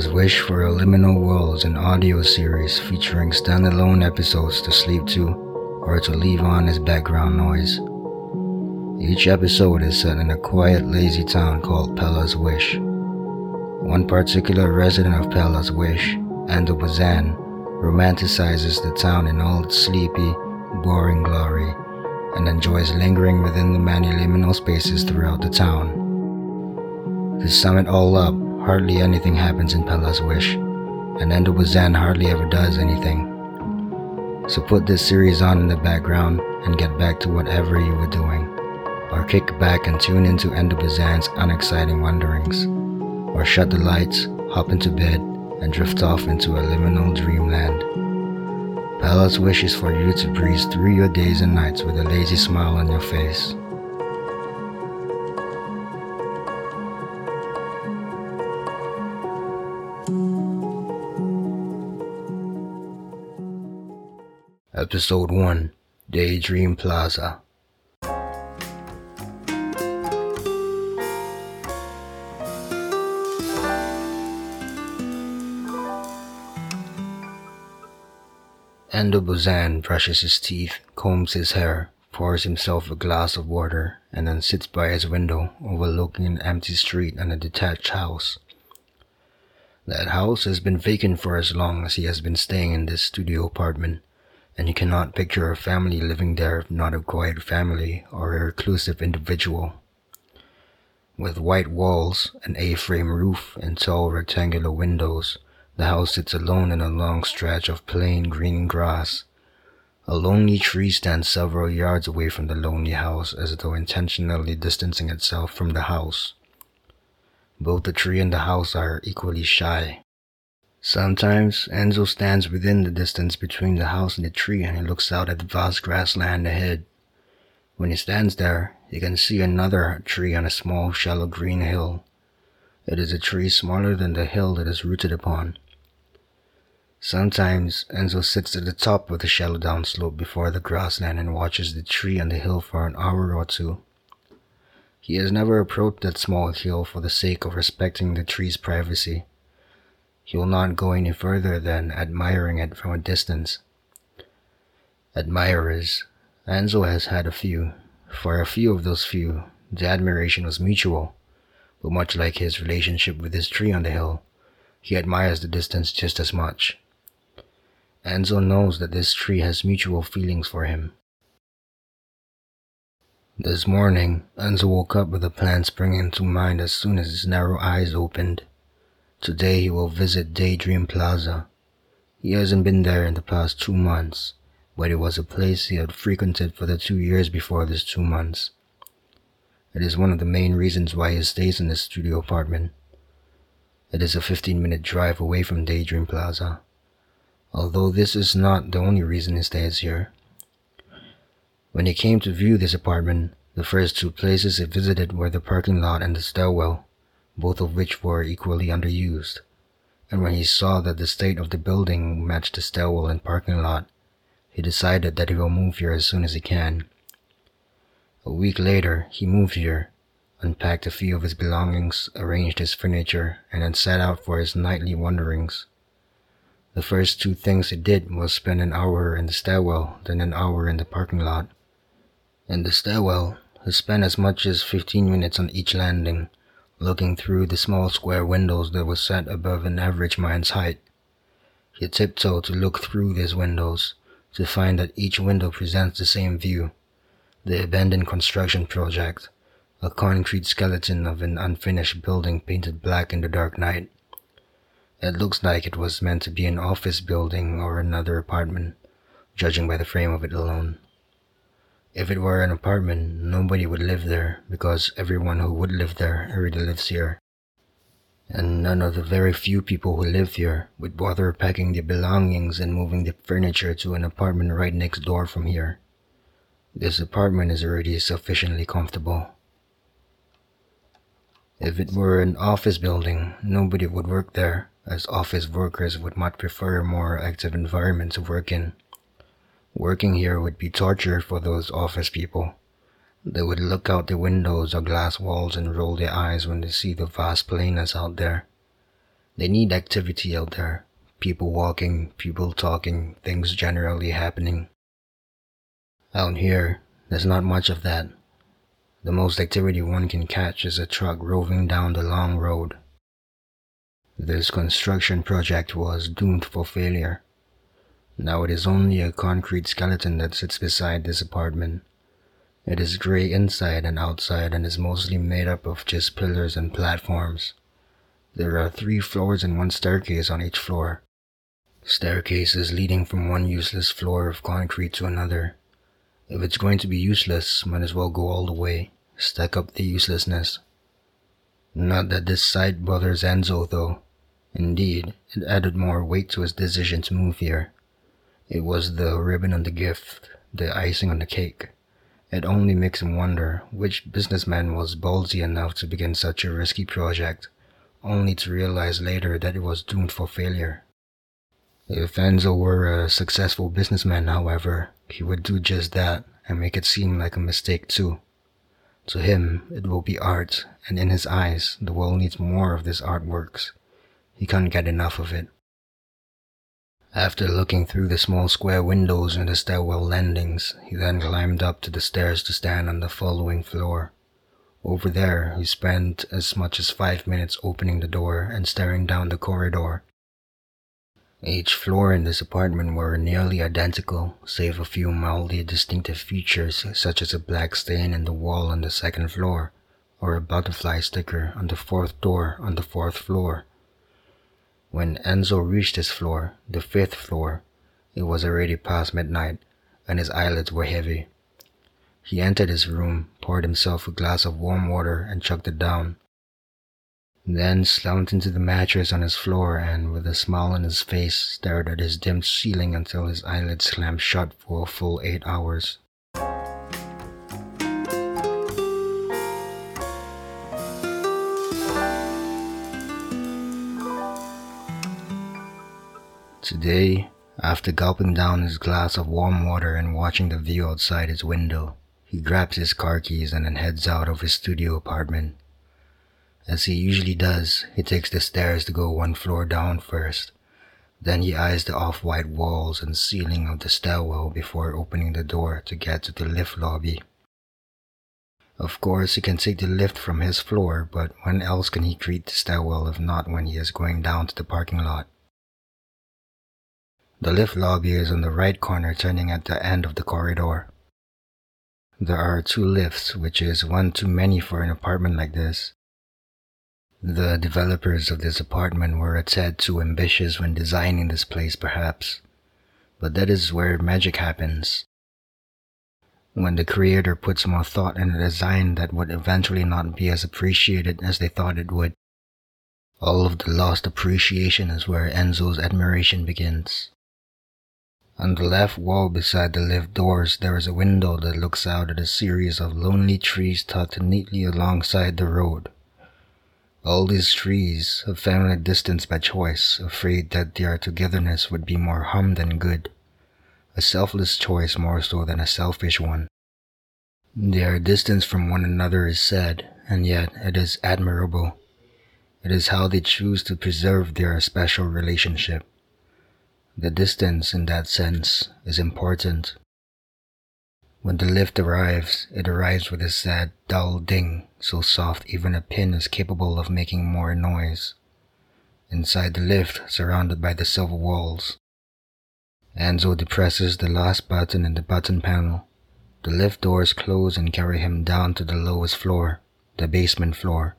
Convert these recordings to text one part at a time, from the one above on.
Pella's Wish for a Liminal World is an audio series featuring standalone episodes to sleep to or to leave on as background noise. Each episode is set in a quiet, lazy town called Pella's Wish. One particular resident of Pella's Wish, Enzo Bozan, romanticizes the town in all its sleepy, boring glory and enjoys lingering within the many liminal spaces throughout the town. To sum it all up, hardly anything happens in Pella's Wish, and Enzo Bozan hardly ever does anything. So put this series on in the background and get back to whatever you were doing, or kick back and tune into Enzo Bozan's unexciting wanderings, or shut the lights, hop into bed, and drift off into a liminal dreamland. Pella's wish is for you to breeze through your days and nights with a lazy smile on your face. Episode 1 Daydream Plaza. Enzo Bozan brushes his teeth, combs his hair, pours himself a glass of water, and then sits by his window overlooking an empty street and a detached house. That house has been vacant for as long as he has been staying in this studio apartment and you cannot picture a family living there not a quiet family or a reclusive individual. With white walls, an A-frame roof, and tall rectangular windows, the house sits alone in a long stretch of plain green grass. A lonely tree stands several yards away from the lonely house as though intentionally distancing itself from the house. Both the tree and the house are equally shy. Sometimes Enzo stands within the distance between the house and the tree and he looks out at the vast grassland ahead. When he stands there, he can see another tree on a small, shallow green hill. It is a tree smaller than the hill it is rooted upon. Sometimes Enzo sits at the top of the shallow downslope before the grassland and watches the tree on the hill for an hour or two. He has never approached that small hill for the sake of respecting the tree's privacy. He will not go any further than admiring it from a distance. Admirers. Enzo has had a few. For a few of those few, the admiration was mutual, but much like his relationship with his tree on the hill, he admires the distance just as much. Enzo knows that this tree has mutual feelings for him. This morning, Enzo woke up with a plan springing to mind as soon as his narrow eyes opened. Today he will visit Daydream Plaza. He hasn't been there in the past two months, but it was a place he had frequented for the two years before this two months. It is one of the main reasons why he stays in this studio apartment. It is a 15 minute drive away from Daydream Plaza, although this is not the only reason he stays here. When he came to view this apartment, the first two places he visited were the parking lot and the stairwell both of which were equally underused. And when he saw that the state of the building matched the stairwell and parking lot, he decided that he will move here as soon as he can. A week later, he moved here, unpacked a few of his belongings, arranged his furniture, and then set out for his nightly wanderings. The first two things he did was spend an hour in the stairwell, then an hour in the parking lot. In the stairwell, he spent as much as 15 minutes on each landing, looking through the small square windows that were set above an average man's height. He tiptoed to look through these windows, to find that each window presents the same view. The abandoned construction project, a concrete skeleton of an unfinished building painted black in the dark night. It looks like it was meant to be an office building or another apartment, judging by the frame of it alone. If it were an apartment, nobody would live there because everyone who would live there already lives here. And none of the very few people who live here would bother packing their belongings and moving the furniture to an apartment right next door from here. This apartment is already sufficiently comfortable. If it were an office building, nobody would work there, as office workers would much prefer a more active environment to work in. Working here would be torture for those office people. They would look out the windows or glass walls and roll their eyes when they see the vast plainness out there. They need activity out there. People walking, people talking, things generally happening. Out here, there's not much of that. The most activity one can catch is a truck roving down the long road. This construction project was doomed for failure. Now it is only a concrete skeleton that sits beside this apartment. It is gray inside and outside and is mostly made up of just pillars and platforms. There are three floors and one staircase on each floor. Staircases leading from one useless floor of concrete to another. If it's going to be useless, might as well go all the way, stack up the uselessness. Not that this sight bothers Enzo, though. Indeed, it added more weight to his decision to move here. It was the ribbon on the gift, the icing on the cake. It only makes him wonder which businessman was ballsy enough to begin such a risky project only to realize later that it was doomed for failure. If Enzo were a successful businessman, however, he would do just that and make it seem like a mistake too. To him, it will be art, and in his eyes, the world needs more of these artworks. He can't get enough of it. After looking through the small square windows in the stairwell landings, he then climbed up to the stairs to stand on the following floor. Over there, he spent as much as five minutes opening the door and staring down the corridor. Each floor in this apartment were nearly identical, save a few mildly distinctive features such as a black stain in the wall on the second floor, or a butterfly sticker on the fourth door on the fourth floor. When Enzo reached his floor, the fifth floor, it was already past midnight, and his eyelids were heavy. He entered his room, poured himself a glass of warm water, and chugged it down. Then slumped into the mattress on his floor and, with a smile on his face, stared at his dim ceiling until his eyelids slammed shut for a full eight hours. Today, after gulping down his glass of warm water and watching the view outside his window, he grabs his car keys and then heads out of his studio apartment. As he usually does, he takes the stairs to go one floor down first. Then he eyes the off white walls and ceiling of the stairwell before opening the door to get to the lift lobby. Of course, he can take the lift from his floor, but when else can he greet the stairwell if not when he is going down to the parking lot? The lift lobby is on the right corner turning at the end of the corridor. There are two lifts, which is one too many for an apartment like this. The developers of this apartment were a tad too ambitious when designing this place, perhaps. But that is where magic happens. When the creator puts more thought in a design that would eventually not be as appreciated as they thought it would. All of the lost appreciation is where Enzo's admiration begins. On the left wall beside the lift doors, there is a window that looks out at a series of lonely trees tucked neatly alongside the road. All these trees, a family distance by choice, afraid that their togetherness would be more harm than good. A selfless choice more so than a selfish one. Their distance from one another is sad, and yet it is admirable. It is how they choose to preserve their special relationship. The distance, in that sense, is important. When the lift arrives, it arrives with a sad, dull ding, so soft even a pin is capable of making more noise. Inside the lift, surrounded by the silver walls, Enzo depresses the last button in the button panel. The lift doors close and carry him down to the lowest floor, the basement floor,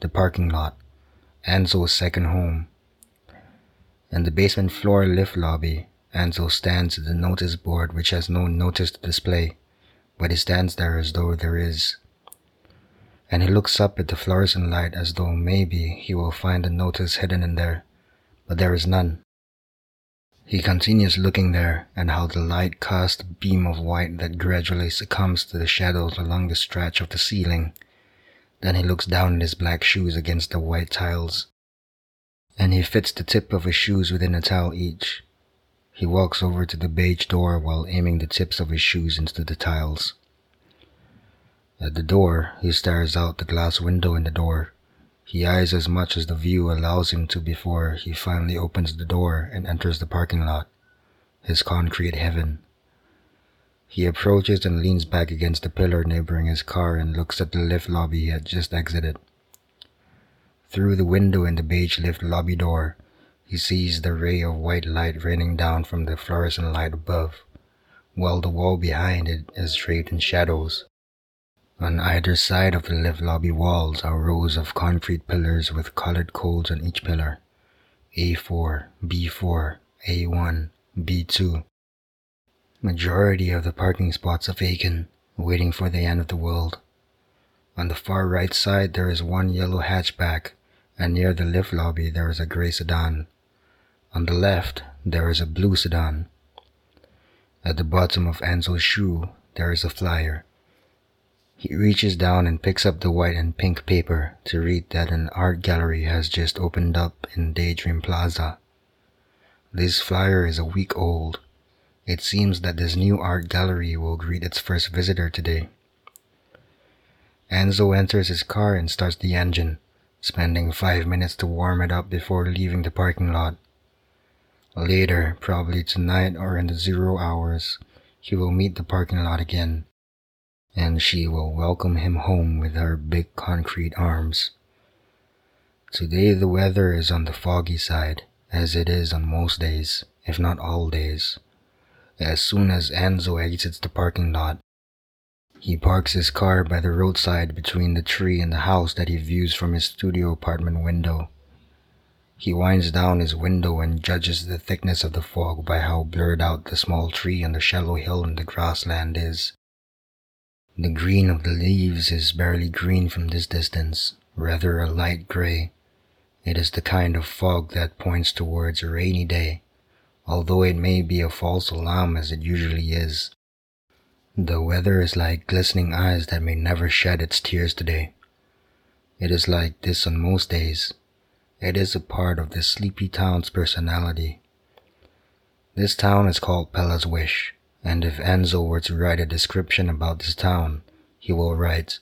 the parking lot, Enzo's second home. In the basement floor lift lobby, Enzo stands at the notice board which has no notice to display, but he stands there as though there is. And he looks up at the fluorescent light as though maybe he will find a notice hidden in there, but there is none. He continues looking there, and how the light casts a beam of white that gradually succumbs to the shadows along the stretch of the ceiling. Then he looks down at his black shoes against the white tiles and he fits the tip of his shoes within a tile each. He walks over to the beige door while aiming the tips of his shoes into the tiles. At the door, he stares out the glass window in the door. He eyes as much as the view allows him to before he finally opens the door and enters the parking lot, his concrete heaven. He approaches and leans back against the pillar neighboring his car and looks at the lift lobby he had just exited. Through the window in the beige lift lobby door, he sees the ray of white light raining down from the fluorescent light above, while the wall behind it is draped in shadows. On either side of the lift lobby walls are rows of concrete pillars with colored codes on each pillar A4, B4, A1, B2. Majority of the parking spots are vacant, waiting for the end of the world. On the far right side, there is one yellow hatchback, and near the lift lobby, there is a gray sedan. On the left, there is a blue sedan. At the bottom of Enzo's shoe, there is a flyer. He reaches down and picks up the white and pink paper to read that an art gallery has just opened up in Daydream Plaza. This flyer is a week old. It seems that this new art gallery will greet its first visitor today. Enzo enters his car and starts the engine, spending five minutes to warm it up before leaving the parking lot. Later, probably tonight or in the zero hours, he will meet the parking lot again and she will welcome him home with her big concrete arms. Today the weather is on the foggy side, as it is on most days, if not all days. As soon as Enzo exits the parking lot, he parks his car by the roadside between the tree and the house that he views from his studio apartment window. He winds down his window and judges the thickness of the fog by how blurred out the small tree and the shallow hill in the grassland is. The green of the leaves is barely green from this distance, rather a light gray. It is the kind of fog that points towards a rainy day, although it may be a false alarm as it usually is. The weather is like glistening eyes that may never shed its tears today. It is like this on most days. It is a part of this sleepy town's personality. This town is called Pella's Wish and if Enzo were to write a description about this town, he will write,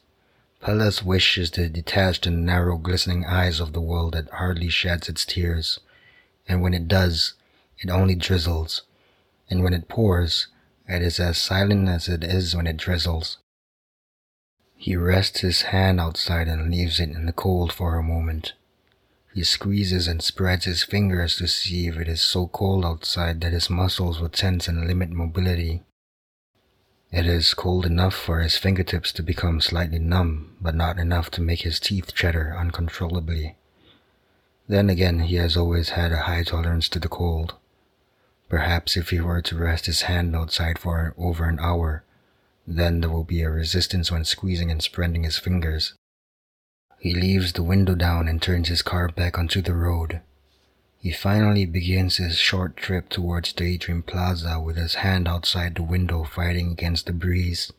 Pella's wish is the detached and narrow glistening eyes of the world that hardly sheds its tears, and when it does, it only drizzles, and when it pours, it is as silent as it is when it drizzles. He rests his hand outside and leaves it in the cold for a moment. He squeezes and spreads his fingers to see if it is so cold outside that his muscles will tense and limit mobility. It is cold enough for his fingertips to become slightly numb, but not enough to make his teeth chatter uncontrollably. Then again, he has always had a high tolerance to the cold. Perhaps if he were to rest his hand outside for over an hour, then there will be a resistance when squeezing and spreading his fingers. He leaves the window down and turns his car back onto the road. He finally begins his short trip towards Daydream Plaza with his hand outside the window fighting against the breeze.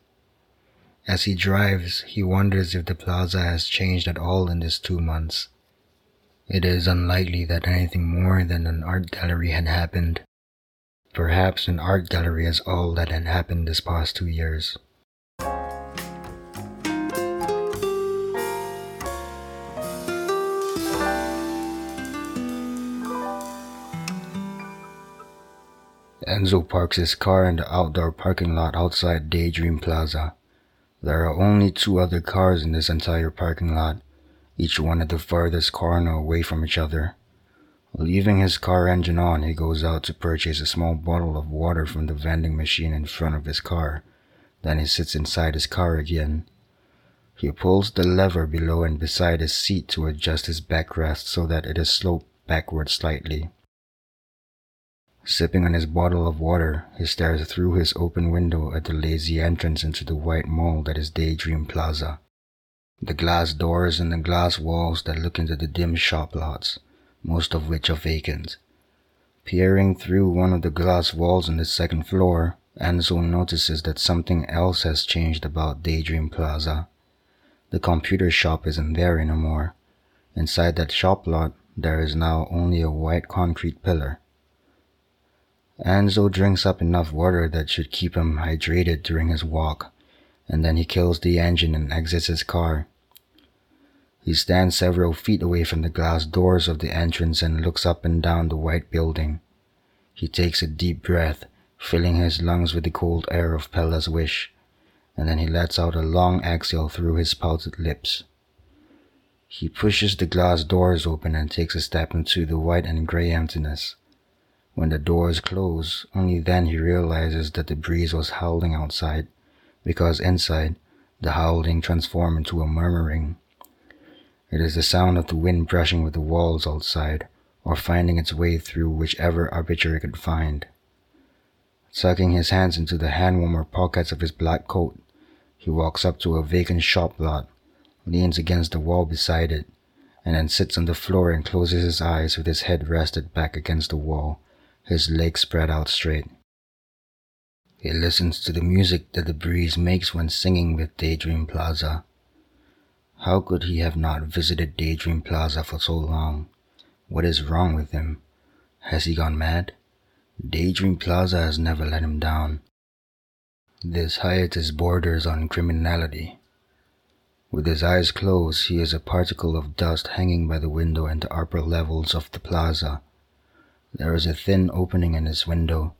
As he drives, he wonders if the plaza has changed at all in these two months. It is unlikely that anything more than an art gallery had happened. Perhaps an art gallery is all that had happened this past two years. Enzo parks his car in the outdoor parking lot outside Daydream Plaza. There are only two other cars in this entire parking lot, each one at the farthest corner away from each other. Leaving his car engine on, he goes out to purchase a small bottle of water from the vending machine in front of his car. Then he sits inside his car again. He pulls the lever below and beside his seat to adjust his backrest so that it is sloped backward slightly. Sipping on his bottle of water, he stares through his open window at the lazy entrance into the white mall that is Daydream Plaza. The glass doors and the glass walls that look into the dim shop lots, most of which are vacant. Peering through one of the glass walls on the second floor, Enzo notices that something else has changed about Daydream Plaza. The computer shop isn't there anymore. Inside that shop lot, there is now only a white concrete pillar. Enzo drinks up enough water that should keep him hydrated during his walk, and then he kills the engine and exits his car. He stands several feet away from the glass doors of the entrance and looks up and down the white building. He takes a deep breath, filling his lungs with the cold air of Pella's wish, and then he lets out a long exhale through his pouted lips. He pushes the glass doors open and takes a step into the white and gray emptiness. When the doors close, only then he realizes that the breeze was howling outside, because inside, the howling transformed into a murmuring. It is the sound of the wind brushing with the walls outside, or finding its way through whichever aperture it could find. Sucking his hands into the hand warmer pockets of his black coat, he walks up to a vacant shop lot, leans against the wall beside it, and then sits on the floor and closes his eyes with his head rested back against the wall, his legs spread out straight. He listens to the music that the breeze makes when singing with Daydream Plaza. How could he have not visited Daydream Plaza for so long? What is wrong with him? Has he gone mad? Daydream Plaza has never let him down. This hiatus borders on criminality. With his eyes closed, he is a particle of dust hanging by the window in the upper levels of the plaza. There is a thin opening in his window,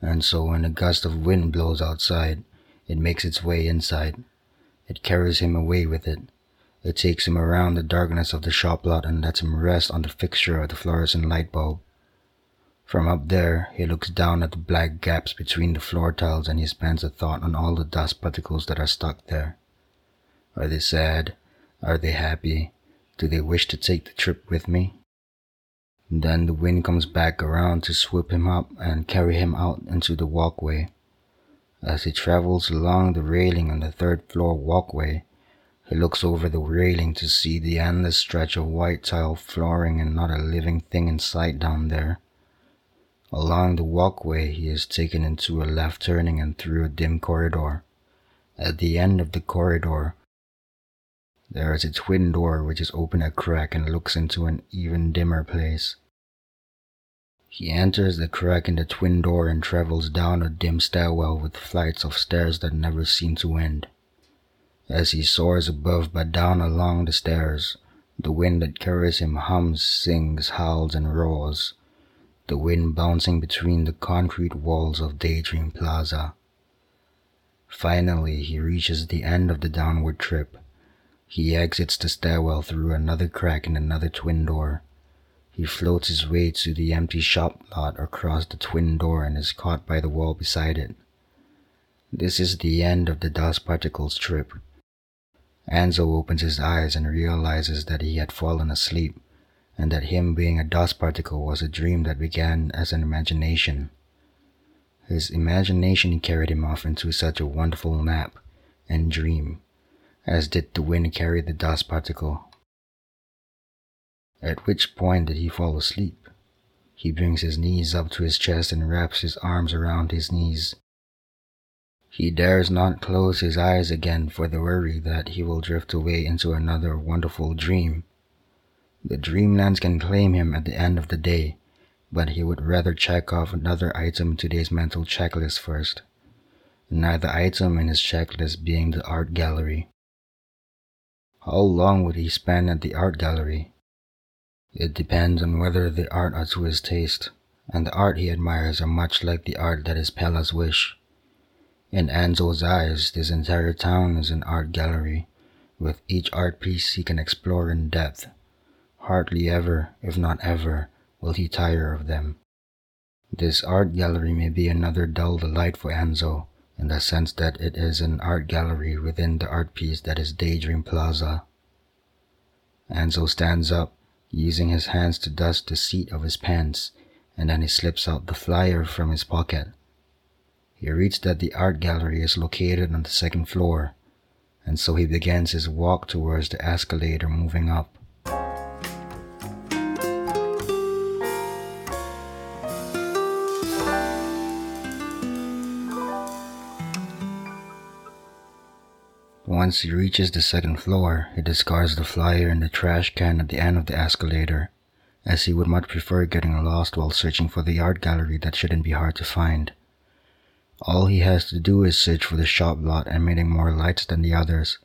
and so when a gust of wind blows outside, it makes its way inside. It carries him away with it. It takes him around the darkness of the shop lot and lets him rest on the fixture of the fluorescent light bulb. From up there, he looks down at the black gaps between the floor tiles and he spends a thought on all the dust particles that are stuck there. Are they sad? Are they happy? Do they wish to take the trip with me? Then the wind comes back around to swoop him up and carry him out into the walkway. As he travels along the railing on the third floor walkway, he looks over the railing to see the endless stretch of white tile flooring and not a living thing in sight down there. Along the walkway, he is taken into a left turning and through a dim corridor. At the end of the corridor, there is a twin door which is open a crack and looks into an even dimmer place. He enters the crack in the twin door and travels down a dim stairwell with flights of stairs that never seem to end. As he soars above but down along the stairs, the wind that carries him hums, sings, howls, and roars the wind bouncing between the concrete walls of Daydream Plaza. Finally, he reaches the end of the downward trip. He exits the stairwell through another crack in another twin door. He floats his way to the empty shop lot across the twin door and is caught by the wall beside it. This is the end of the dust particles trip. Enzo opens his eyes and realizes that he had fallen asleep and that him being a dust particle was a dream that began as an imagination. His imagination carried him off into such a wonderful nap and dream, as did the wind carry the dust particle. At which point did he fall asleep? He brings his knees up to his chest and wraps his arms around his knees. He dares not close his eyes again for the worry that he will drift away into another wonderful dream the Dreamlands can claim him at the end of the day, but he would rather check off another item in today's mental checklist first. Another item in his checklist being the art gallery. How long would he spend at the art gallery? It depends on whether the art are to his taste, and the art he admires are much like the art that is Pella's wish. In Enzo's eyes, this entire town is an art gallery, with each art piece he can explore in depth. Hardly ever, if not ever, will he tire of them. This art gallery may be another dull delight for Enzo, in the sense that it is an art gallery within the art piece that is Daydream Plaza. Enzo stands up, using his hands to dust the seat of his pants, and then he slips out the flyer from his pocket. He reads that the art gallery is located on the second floor, and so he begins his walk towards the escalator moving up. Once he reaches the second floor, he discards the flyer in the trash can at the end of the escalator, as he would much prefer getting lost while searching for the art gallery that shouldn't be hard to find. All he has to do is search for the shop lot emitting more lights than the others.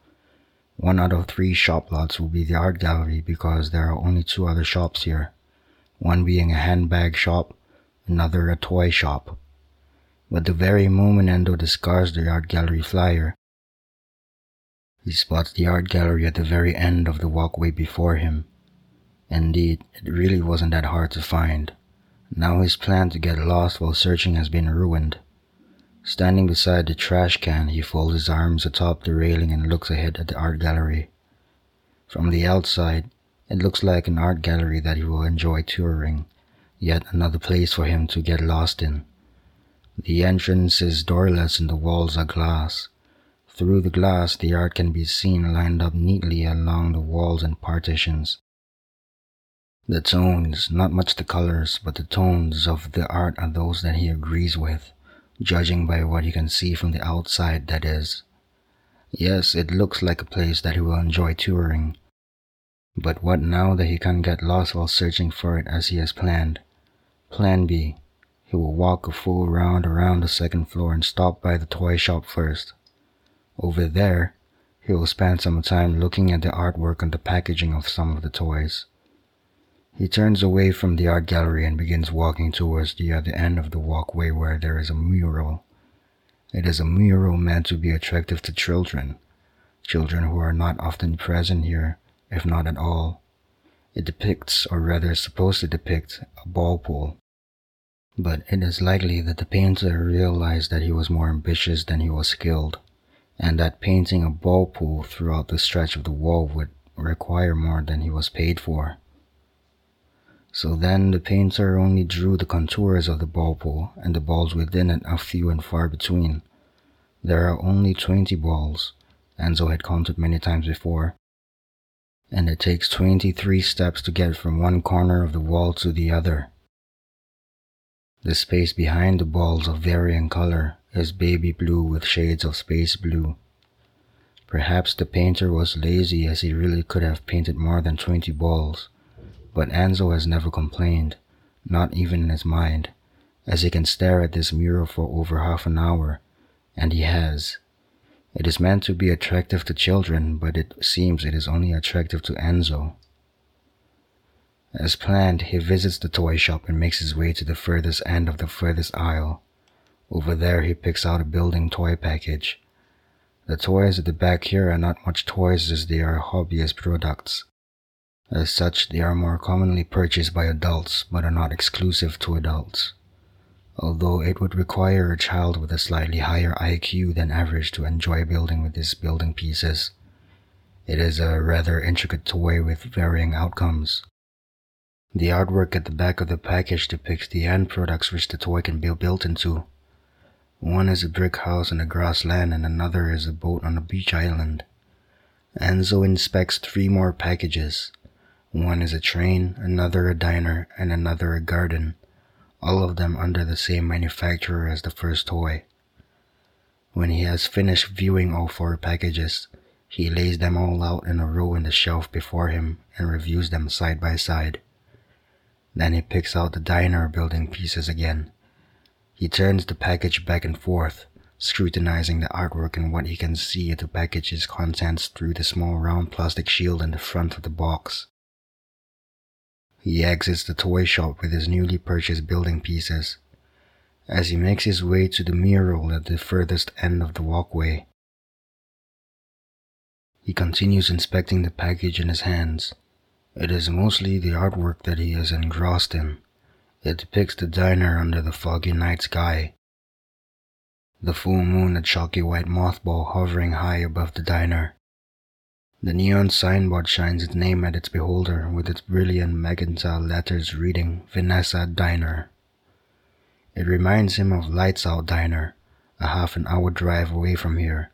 One out of three shop lots will be the art gallery because there are only two other shops here, one being a handbag shop, another a toy shop. But the very moment Enzo discards the art gallery flyer, he spots the art gallery at the very end of the walkway before him. Indeed, it really wasn't that hard to find. Now his plan to get lost while searching has been ruined. Standing beside the trash can, he folds his arms atop the railing and looks ahead at the art gallery. From the outside, it looks like an art gallery that he will enjoy touring, yet another place for him to get lost in. The entrance is doorless and the walls are glass. Through the glass, the art can be seen lined up neatly along the walls and partitions. The tones, not much the colors, but the tones of the art are those that he agrees with, judging by what he can see from the outside, that is. Yes, it looks like a place that he will enjoy touring. But what now that he can't get lost while searching for it as he has planned? Plan B. He will walk a full round around the second floor and stop by the toy shop first. Over there, he will spend some time looking at the artwork and the packaging of some of the toys. He turns away from the art gallery and begins walking towards the other end of the walkway where there is a mural. It is a mural meant to be attractive to children, children who are not often present here, if not at all. It depicts, or rather is supposed to depict, a ball pool. But it is likely that the painter realized that he was more ambitious than he was skilled and that painting a ball pool throughout the stretch of the wall would require more than he was paid for. So then the painter only drew the contours of the ball pool, and the balls within it are few and far between. There are only 20 balls, Enzo had counted many times before, and it takes 23 steps to get from one corner of the wall to the other. The space behind the balls of varying color is baby blue with shades of space blue. Perhaps the painter was lazy as he really could have painted more than 20 balls, but Enzo has never complained, not even in his mind, as he can stare at this mural for over half an hour, and he has. It is meant to be attractive to children, but it seems it is only attractive to Enzo. As planned, he visits the toy shop and makes his way to the furthest end of the furthest aisle. Over there, he picks out a building toy package. The toys at the back here are not much toys as they are hobbyist products. As such, they are more commonly purchased by adults but are not exclusive to adults. Although it would require a child with a slightly higher IQ than average to enjoy building with these building pieces, it is a rather intricate toy with varying outcomes. The artwork at the back of the package depicts the end products which the toy can be built into. One is a brick house in a grassland, and another is a boat on a beach island. Enzo inspects three more packages. One is a train, another a diner, and another a garden, all of them under the same manufacturer as the first toy. When he has finished viewing all four packages, he lays them all out in a row in the shelf before him and reviews them side by side. Then he picks out the diner building pieces again he turns the package back and forth, scrutinizing the artwork and what he can see of the package's contents through the small round plastic shield in the front of the box. He exits the toy shop with his newly purchased building pieces. As he makes his way to the mural at the furthest end of the walkway, he continues inspecting the package in his hands. It is mostly the artwork that he is engrossed in. It depicts the diner under the foggy night sky. The full moon, a chalky white mothball hovering high above the diner. The neon signboard shines its name at its beholder with its brilliant magenta letters reading Vanessa Diner. It reminds him of Lights Out Diner, a half an hour drive away from here,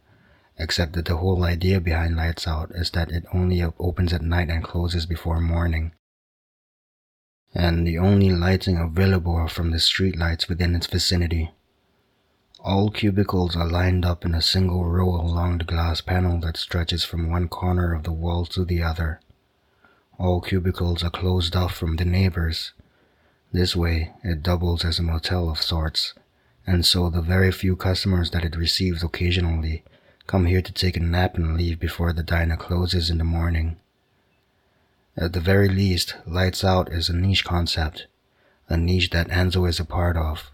except that the whole idea behind Lights Out is that it only opens at night and closes before morning and the only lighting available are from the street lights within its vicinity. All cubicles are lined up in a single row along the glass panel that stretches from one corner of the wall to the other. All cubicles are closed off from the neighbors. This way, it doubles as a motel of sorts, and so the very few customers that it receives occasionally come here to take a nap and leave before the diner closes in the morning. At the very least, lights out is a niche concept, a niche that Enzo is a part of.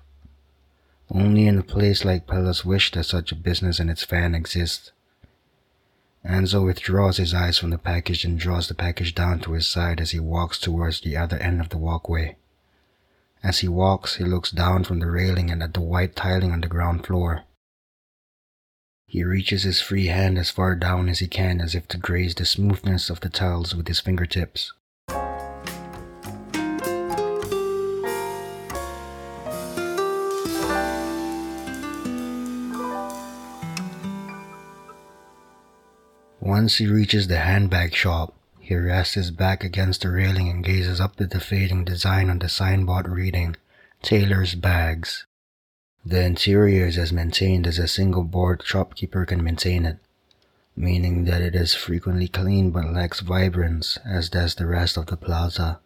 Only in a place like Pella's Wish does such a business and its fan exist. Enzo withdraws his eyes from the package and draws the package down to his side as he walks towards the other end of the walkway. As he walks, he looks down from the railing and at the white tiling on the ground floor. He reaches his free hand as far down as he can as if to graze the smoothness of the tiles with his fingertips. Once he reaches the handbag shop, he rests his back against the railing and gazes up at the fading design on the signboard reading, Taylor's Bags. The interior is as maintained as a single board shopkeeper can maintain it, meaning that it is frequently clean but lacks vibrance, as does the rest of the plaza.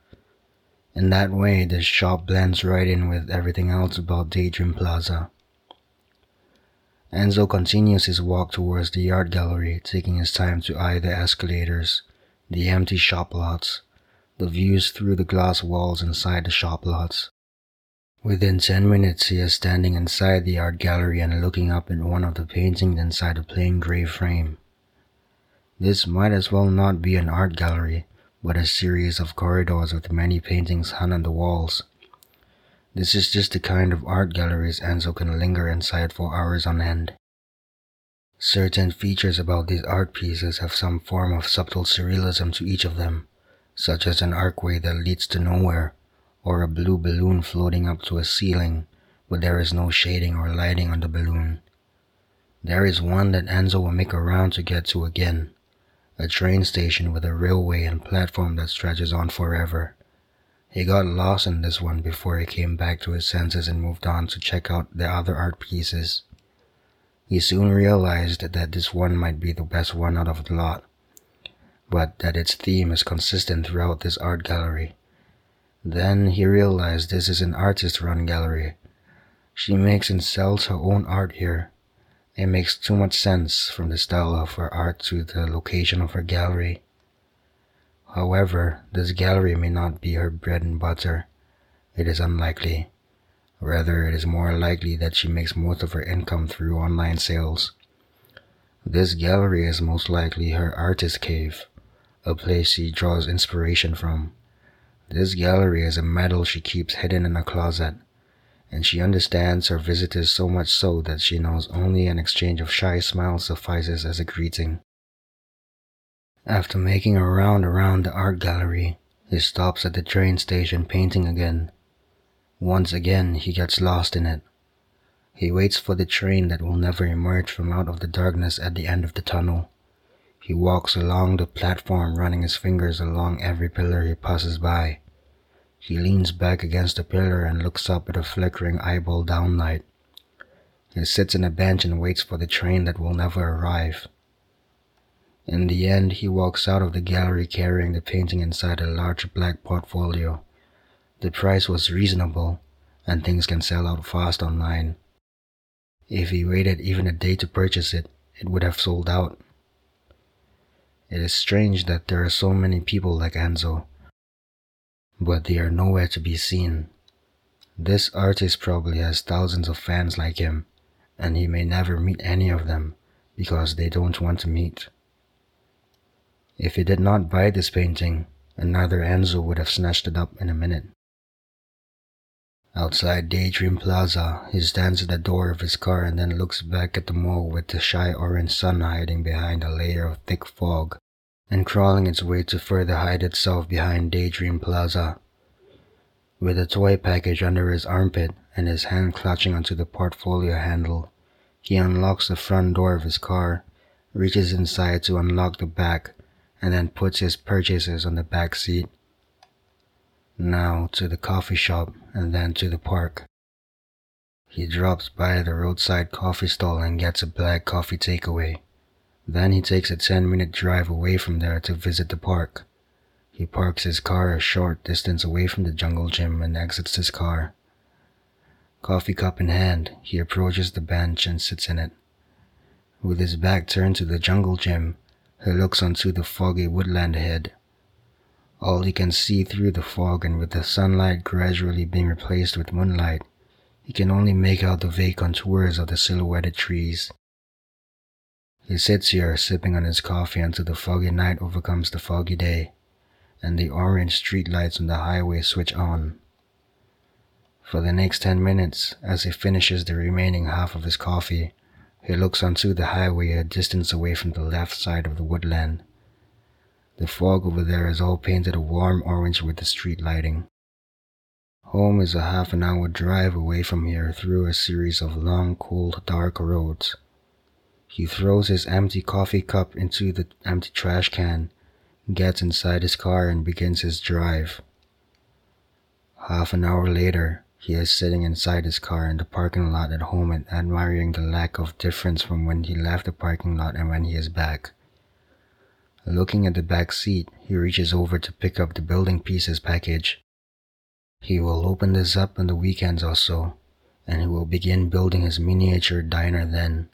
In that way, the shop blends right in with everything else about Daydream Plaza. Enzo continues his walk towards the art gallery, taking his time to eye the escalators, the empty shop lots, the views through the glass walls inside the shop lots, Within 10 minutes, he is standing inside the art gallery and looking up at one of the paintings inside a plain gray frame. This might as well not be an art gallery, but a series of corridors with many paintings hung on the walls. This is just the kind of art galleries Enzo can linger inside for hours on end. Certain features about these art pieces have some form of subtle surrealism to each of them, such as an archway that leads to nowhere or a blue balloon floating up to a ceiling, but there is no shading or lighting on the balloon. There is one that Enzo will make a round to get to again a train station with a railway and platform that stretches on forever. He got lost in this one before he came back to his senses and moved on to check out the other art pieces. He soon realized that this one might be the best one out of the lot, but that its theme is consistent throughout this art gallery. Then he realized this is an artist run gallery. She makes and sells her own art here. It makes too much sense from the style of her art to the location of her gallery. However, this gallery may not be her bread and butter. It is unlikely. Rather, it is more likely that she makes most of her income through online sales. This gallery is most likely her artist cave, a place she draws inspiration from. This gallery is a medal she keeps hidden in a closet, and she understands her visitors so much so that she knows only an exchange of shy smiles suffices as a greeting. After making a round around the art gallery, he stops at the train station painting again. Once again, he gets lost in it. He waits for the train that will never emerge from out of the darkness at the end of the tunnel. He walks along the platform, running his fingers along every pillar he passes by. He leans back against a pillar and looks up at a flickering eyeball downlight. He sits on a bench and waits for the train that will never arrive. In the end, he walks out of the gallery carrying the painting inside a large black portfolio. The price was reasonable, and things can sell out fast online. If he waited even a day to purchase it, it would have sold out. It is strange that there are so many people like Enzo, but they are nowhere to be seen. This artist probably has thousands of fans like him, and he may never meet any of them because they don't want to meet. If he did not buy this painting, another Enzo would have snatched it up in a minute. Outside Daydream Plaza, he stands at the door of his car and then looks back at the mall with the shy orange sun hiding behind a layer of thick fog and crawling its way to further hide itself behind Daydream Plaza. With a toy package under his armpit and his hand clutching onto the portfolio handle, he unlocks the front door of his car, reaches inside to unlock the back, and then puts his purchases on the back seat. Now to the coffee shop and then to the park. He drops by the roadside coffee stall and gets a black coffee takeaway. Then he takes a 10 minute drive away from there to visit the park. He parks his car a short distance away from the jungle gym and exits his car. Coffee cup in hand, he approaches the bench and sits in it. With his back turned to the jungle gym, he looks onto the foggy woodland ahead. All he can see through the fog and with the sunlight gradually being replaced with moonlight, he can only make out the vague contours of the silhouetted trees. He sits here sipping on his coffee until the foggy night overcomes the foggy day, and the orange street lights on the highway switch on. For the next ten minutes, as he finishes the remaining half of his coffee, he looks onto the highway a distance away from the left side of the woodland. The fog over there is all painted a warm orange with the street lighting. Home is a half an hour drive away from here through a series of long, cold, dark roads. He throws his empty coffee cup into the empty trash can, gets inside his car, and begins his drive. Half an hour later, he is sitting inside his car in the parking lot at home and admiring the lack of difference from when he left the parking lot and when he is back. Looking at the back seat, he reaches over to pick up the building pieces package. He will open this up on the weekends or so, and he will begin building his miniature diner then.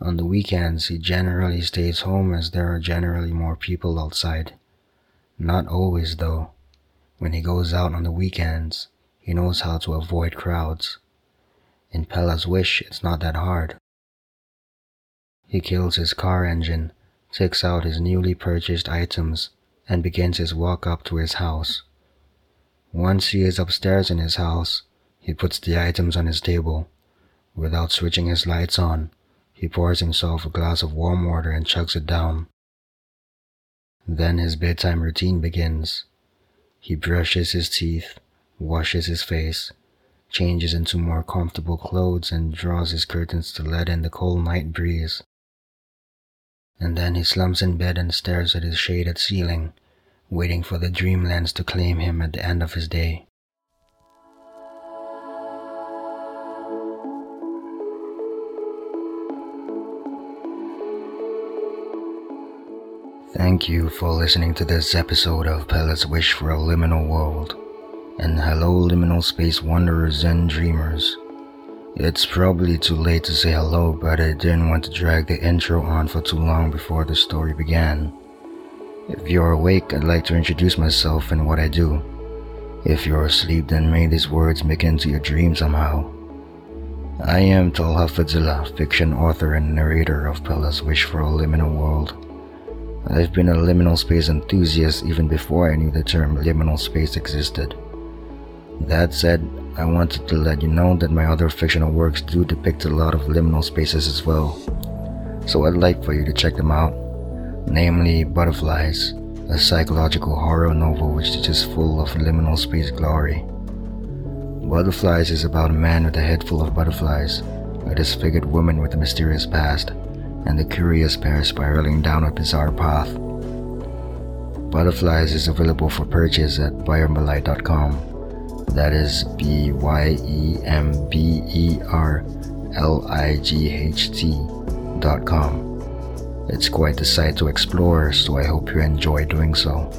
On the weekends, he generally stays home as there are generally more people outside. Not always, though. When he goes out on the weekends, he knows how to avoid crowds. In Pella's Wish, it's not that hard. He kills his car engine, takes out his newly purchased items, and begins his walk up to his house. Once he is upstairs in his house, he puts the items on his table. Without switching his lights on, he pours himself a glass of warm water and chugs it down. Then his bedtime routine begins. He brushes his teeth, washes his face, changes into more comfortable clothes, and draws his curtains to let in the cold night breeze. And then he slumps in bed and stares at his shaded ceiling, waiting for the dreamlands to claim him at the end of his day. Thank you for listening to this episode of Pella's Wish for a Liminal World and hello liminal space wanderers and dreamers. It's probably too late to say hello, but I didn't want to drag the intro on for too long before the story began. If you're awake, I'd like to introduce myself and what I do. If you're asleep, then may these words make into your dream somehow. I am Talha Fadzilla, fiction author and narrator of Pella's Wish for a Liminal World. I've been a liminal space enthusiast even before I knew the term liminal space existed. That said, I wanted to let you know that my other fictional works do depict a lot of liminal spaces as well. So I'd like for you to check them out. Namely, Butterflies, a psychological horror novel which is just full of liminal space glory. Butterflies is about a man with a head full of butterflies, a disfigured woman with a mysterious past, and a curious pair spiraling down a bizarre path. Butterflies is available for purchase at byemberlight.com. That is B Y E M B E R L I G H T dot com. It's quite the site to explore, so I hope you enjoy doing so.